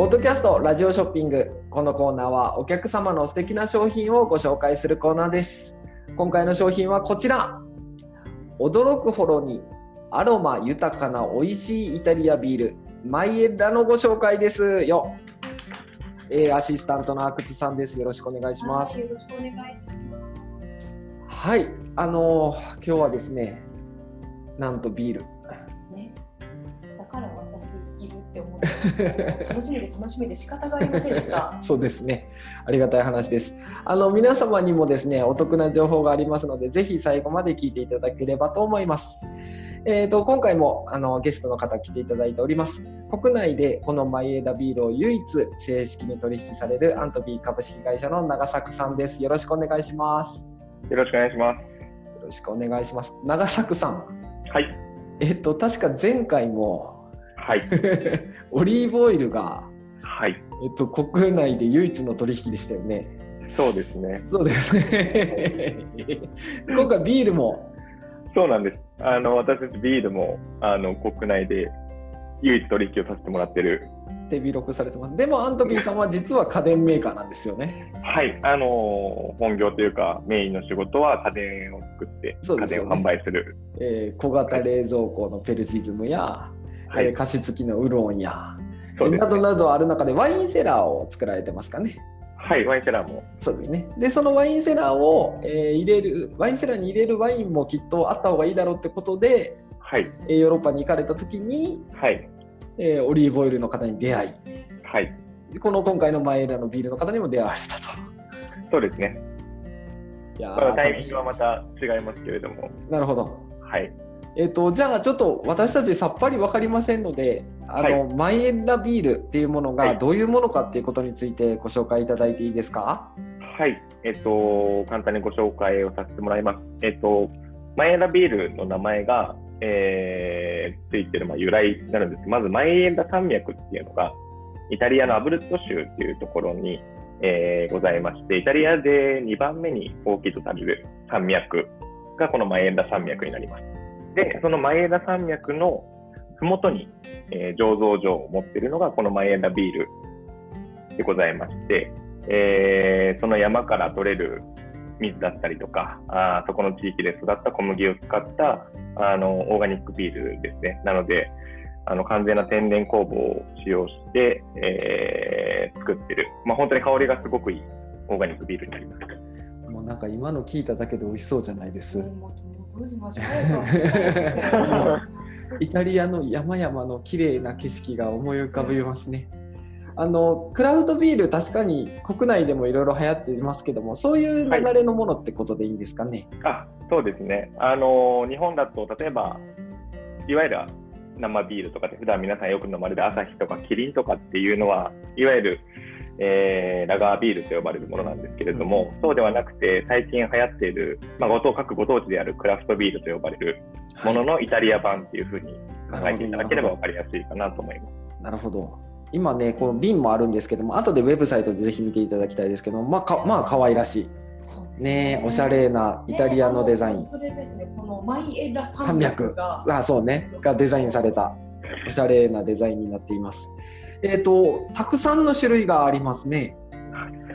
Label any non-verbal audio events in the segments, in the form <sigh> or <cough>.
ポッドキャストラジオショッピング。このコーナーはお客様の素敵な商品をご紹介するコーナーです。今回の商品はこちら。驚くほどにアロマ豊かな美味しいイタリアビール。マイエッラのご紹介ですよ、えー、アシスタントの阿久津さんです。よろしくお願いします。よろしくお願いします。はいあのー、今日はですねなんとビール楽しみで楽しみで仕方がありませんでした <laughs> そうですねありがたい話ですあの皆様にもですねお得な情報がありますのでぜひ最後まで聞いていただければと思いますえーと、今回もあのゲストの方来ていただいております。国内でこのマイエダビールを唯一正式に取引されるアントビー株式会社の長作さんです。よろしくお願いします。よろしくお願いします。よろしくお願いします。長作さん。はい。えっと確か前回も、はい。<laughs> オリーブオイルが、はい。えっと国内で唯一の取引でしたよね。そうですね。そうですね。<laughs> 今回ビールもそうなんです。あの私たちビールもあの国内で唯一取引をさせてもらってる。手広くされてます。でもアントピーさんは実は家電メーカーなんですよね。はい、あの本業というかメインの仕事は家電を作って、家電を販売する。えー、小型冷蔵庫のペルシズムや、はい、えー、加湿器のウロンや、ね、などなどある中でワインセラーを作られてますかね。はい、ワインセラーも。そうですね。で、そのワインセラーを、えー、入れる、ワインセラーに入れるワインもきっとあった方がいいだろうってことで、はい、えー、ヨーロッパに行かれた時に、はいえー、オリーブオイルの方に出会い、はい、この今回のマイエラのビールの方にも出会われたと。そうですね。いやタイミングはまた違いますけれども。なるほど。はい。えーと、じゃあちょっと私たちさっぱり分かりませんのであの、はい、マイエッラビールっていうものがどういうものかっていうことについてご紹介いただいていいですか？はい、えっ、ー、と簡単にご紹介をさせてもらいます。えっ、ー、とマイエッラビールの名前が、えー、ついてるまあ由来になるんです。まずマイエッラ山脈っていうのがイタリアのアブルット州っていうところに、えー、ございましてイタリアで2番目に大きいとされる山脈がこのマイエッラ山脈になります。で、そのマイエダ山脈のふもとに、えー、醸造所を持っているのがこのマイエダビールでございまして、えー、その山から取れる水だったりとか、あそこの地域で育った小麦を使ったあのオーガニックビールですね。なので、あの完全な天然酵母を使用して、えー、作ってる、まあ、本当に香りがすごくいいオーガニックビールになります。もうなんか今の聞いただけで美味しそうじゃないです。<laughs> イタリアの山々の綺麗な景色が思い浮かびますね。あのクラウドビール確かに国内でもいろいろ流行っていますけどもそういう流れのものってことでいいんですかね、はい、あそうですね。あの日本だと例えばいわゆる生ビールとかで普段皆さんよく飲まれるアサヒとかキリンとかっていうのはいわゆるえー、ラガービールと呼ばれるものなんですけれども、うん、そうではなくて最近流行っている、まあ、ご当各ご当地であるクラフトビールと呼ばれるもののイタリア版っていうふうに考えていただければ分かりやすいかなと思います。なるほど今ねこの瓶もあるんですけども後でウェブサイトでぜひ見ていただきたいですけどまあかまあ可愛らしい。ね、ね、おしゃれなイタリアのデザイン。それですね、このマイエラ山脈があそうねがデザインされたおしゃれなデザインになっています。えっ、ー、と、たくさんの種類がありますね。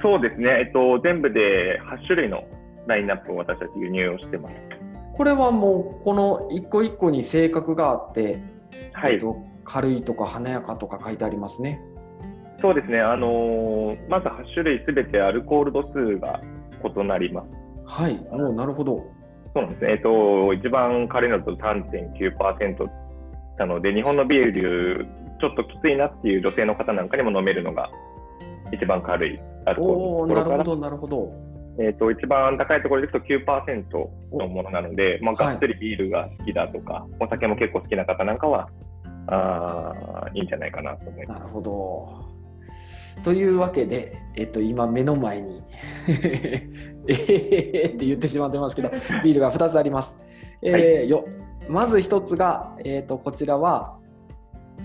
そうですね、えっと、全部で8種類のラインナップを私たち輸入をしてます。これはもう、この一個一個に性格があって、はいえっと、軽いとか華やかとか書いてありますね。そうですね、あのー、まず8種類すべてアルコール度数が異なります。はい、もうなるほど。そうなんですね、えっと、一番軽いのと3.9%なので、日本のビールちょっときついなっていう女性の方なんかにも飲めるのが一番軽いアルコールのところから。なるほど、なるほど。えーと、一番高いところでいくと9%のものなので、まあ、がっつりビールが好きだとか、はい、お酒も結構好きな方なんかはあいいんじゃないかなと思います。なるほど。というわけで、えっと、今目の前に <laughs> えーって言ってしまってますけど <laughs> ビールが2つあります。えー、はい、よまず1つが、えーとこちらは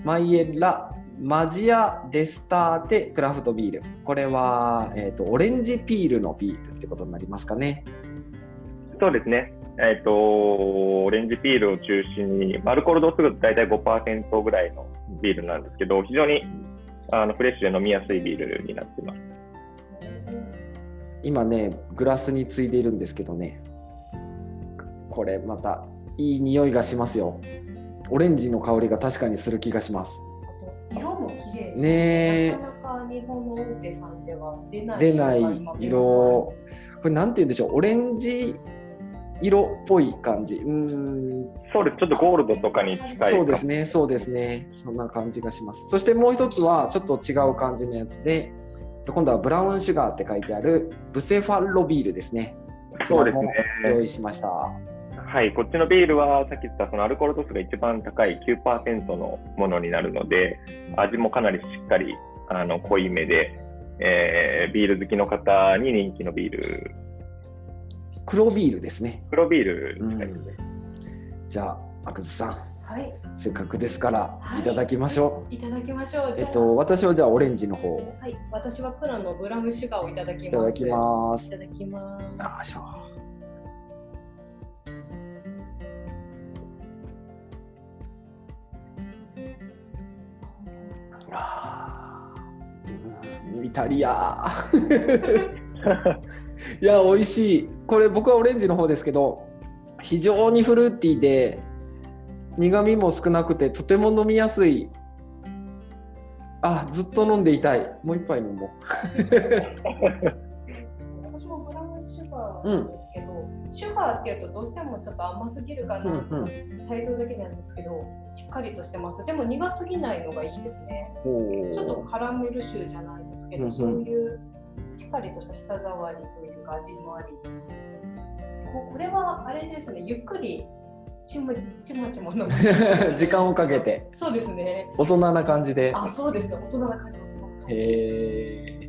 マイエラマジア・デスターテ・クラフトビール。これは、えーと、オレンジピールのビールってことになりますかね。そうですね。えっ、ー、と、オレンジピールを中心に、アルコール度数が大体5%ぐらいのビールなんですけど、非常にあのフレッシュで飲みやすいビールになってます。今ねグラスについでいるんですけどねこれまたいい匂いがしますよオレンジの香りが確かにする気がします。あと色も綺麗。ねえ。なかなか日本の大手さんでは出ない出ない今色。これなんて言うんでしょう。オレンジ色っぽい感じ。うーん。そうです。ちょっとゴールドとかに近いそうですね。そうですね。そんな感じがします。そしてもう一つはちょっと違う感じのやつで今度はブラウンシュガーって書いてあるブセファロビールですね。そうですね。用意しましたはい、こっちのビールはさっき言ったそのアルコール度数が一番高い9%のものになるので、味もかなりしっかりあの濃いめで、えービール好きの方に人気のビール、黒ビールですね。黒ビール。じゃあ阿久津さん。はい。せっかくですからはい。いただきましょい。ただきましょう。えっと私はじゃあオレンジの方。をはい。私はプラのブラウンシュガーをいただきます。いただきます。いただきます。よいしょあー。うんイタリア。いや美味しい。これ僕はオレンジの方ですけど非常にフルーティーで苦みも少なくてとても飲みやすい。あずっと飲んでいたい。もう一杯飲もう。<laughs> 私もブラウンシュガーなんですけど、シュガーっていうとどうしてもちょっと甘すぎるかなと対等だけなんですけどしっかりとしてます。でも苦すぎないのがいいですね。ちょっとカラメル臭じゃないですけど、そういうしっかりとした舌触りというか味もあり。ここれはあれですね。ゆっくりちまちまちま飲む。<laughs> 時間をかけて。そうですね。大人な感じで。あそうですね。大人な感じ大人な感じへえ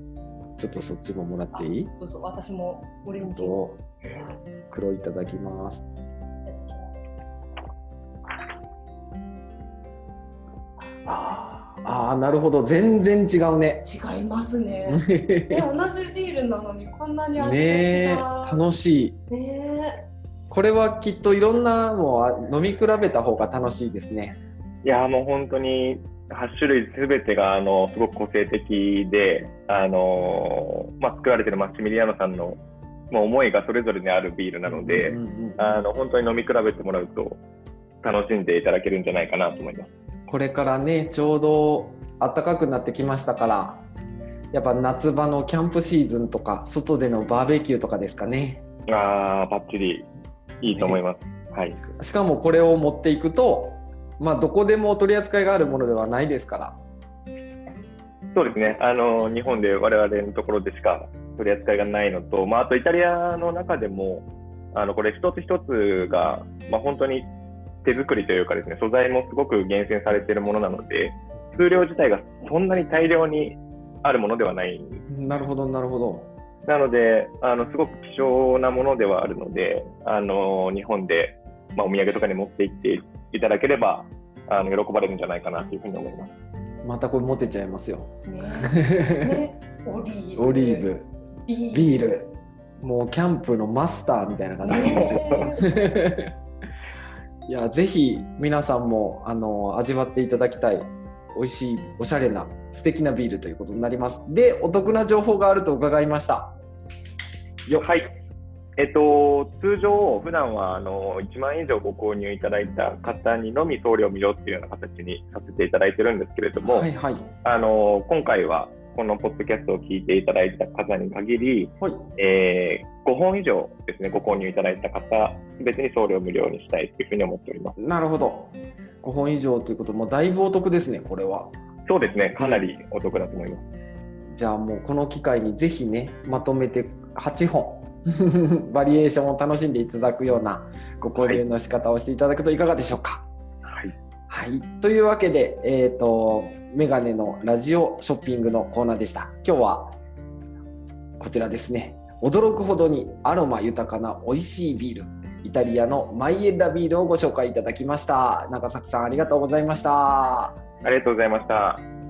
ちょっとそっちももらっていい？どうぞ私もオレンジ。黒いただきます。あーあーなるほど。全然違うね。違います <laughs> ね。同じビールなのにこんなに味が違う。え楽しい。ねこれはきっといろんなのを飲み比べた方が楽しいですね。いやーもう本当に8種類すべてがあのすごく個性的で、あのーまあ、作られてるマッシミリアーノさんの、まあ、思いがそれぞれにあるビールなので、あの本当に飲み比べてもらうと楽しんでいただけるんじゃないかなと思います。これからねちょうど暖かくなってきましたからやっぱ夏場のキャンプシーズンとか外でのバーベキューとかですかねあーバッチリいいと思います。はい、しかもこれを持っていくとまあどこでも取り扱いがあるものではないですから。そうですね、あの日本で我々のところでしか取り扱いがないのと、まあ、あとイタリアの中でも、あのこれ一つ一つが、まあ、本当に手作りというかですね、素材もすごく厳選されているものなので、数量自体がそんなに大量にあるものではない。なるほどなるほど。なので、あのすごく希少なものではあるので、あの日本で、まあ、お土産とかに持って行っていただければ、あの喜ばれるんじゃないかなというふうに思います。またこれ持てちゃいますよ。ね。ね。<laughs> オリーブ。オリーブ。ビール。ビール。もうキャンプのマスターみたいな感じがしますよ。ね。<laughs> いやぜひ皆さんもあの味わっていただきたい美味しいおしゃれな素敵なビールということになります。でお得な情報があると伺いました。よっ。はい。えっと、通常、普段はあの1万円以上ご購入いただいた方にのみ送料無料っていうような形にさせていただいてるんですけれども、はいはい。あの今回はこのポッドキャストを聞いていただいた方に限り、はい。えー5本以上ですね、ご購入いただいた方、すべてに送料無料にしたいというふうに思っております。なるほど。5本以上ということもだいぶお得ですねこれは。そうですね、かなりお得だと思います。じゃあもうこの機会にぜひねまとめて8本 <laughs> バリエーションを楽しんでいただくようなご購入の仕方をしていただくといかがでしょうか？はい。はい、というわけで、えー、とメガネのラジオショッピングのコーナーでした。今日はこちらですね驚くほどにアロマ豊かな美味しいビールイタリアのマイエッラビールをご紹介いただきました。中作さんありがとうございました。ありがとうございました。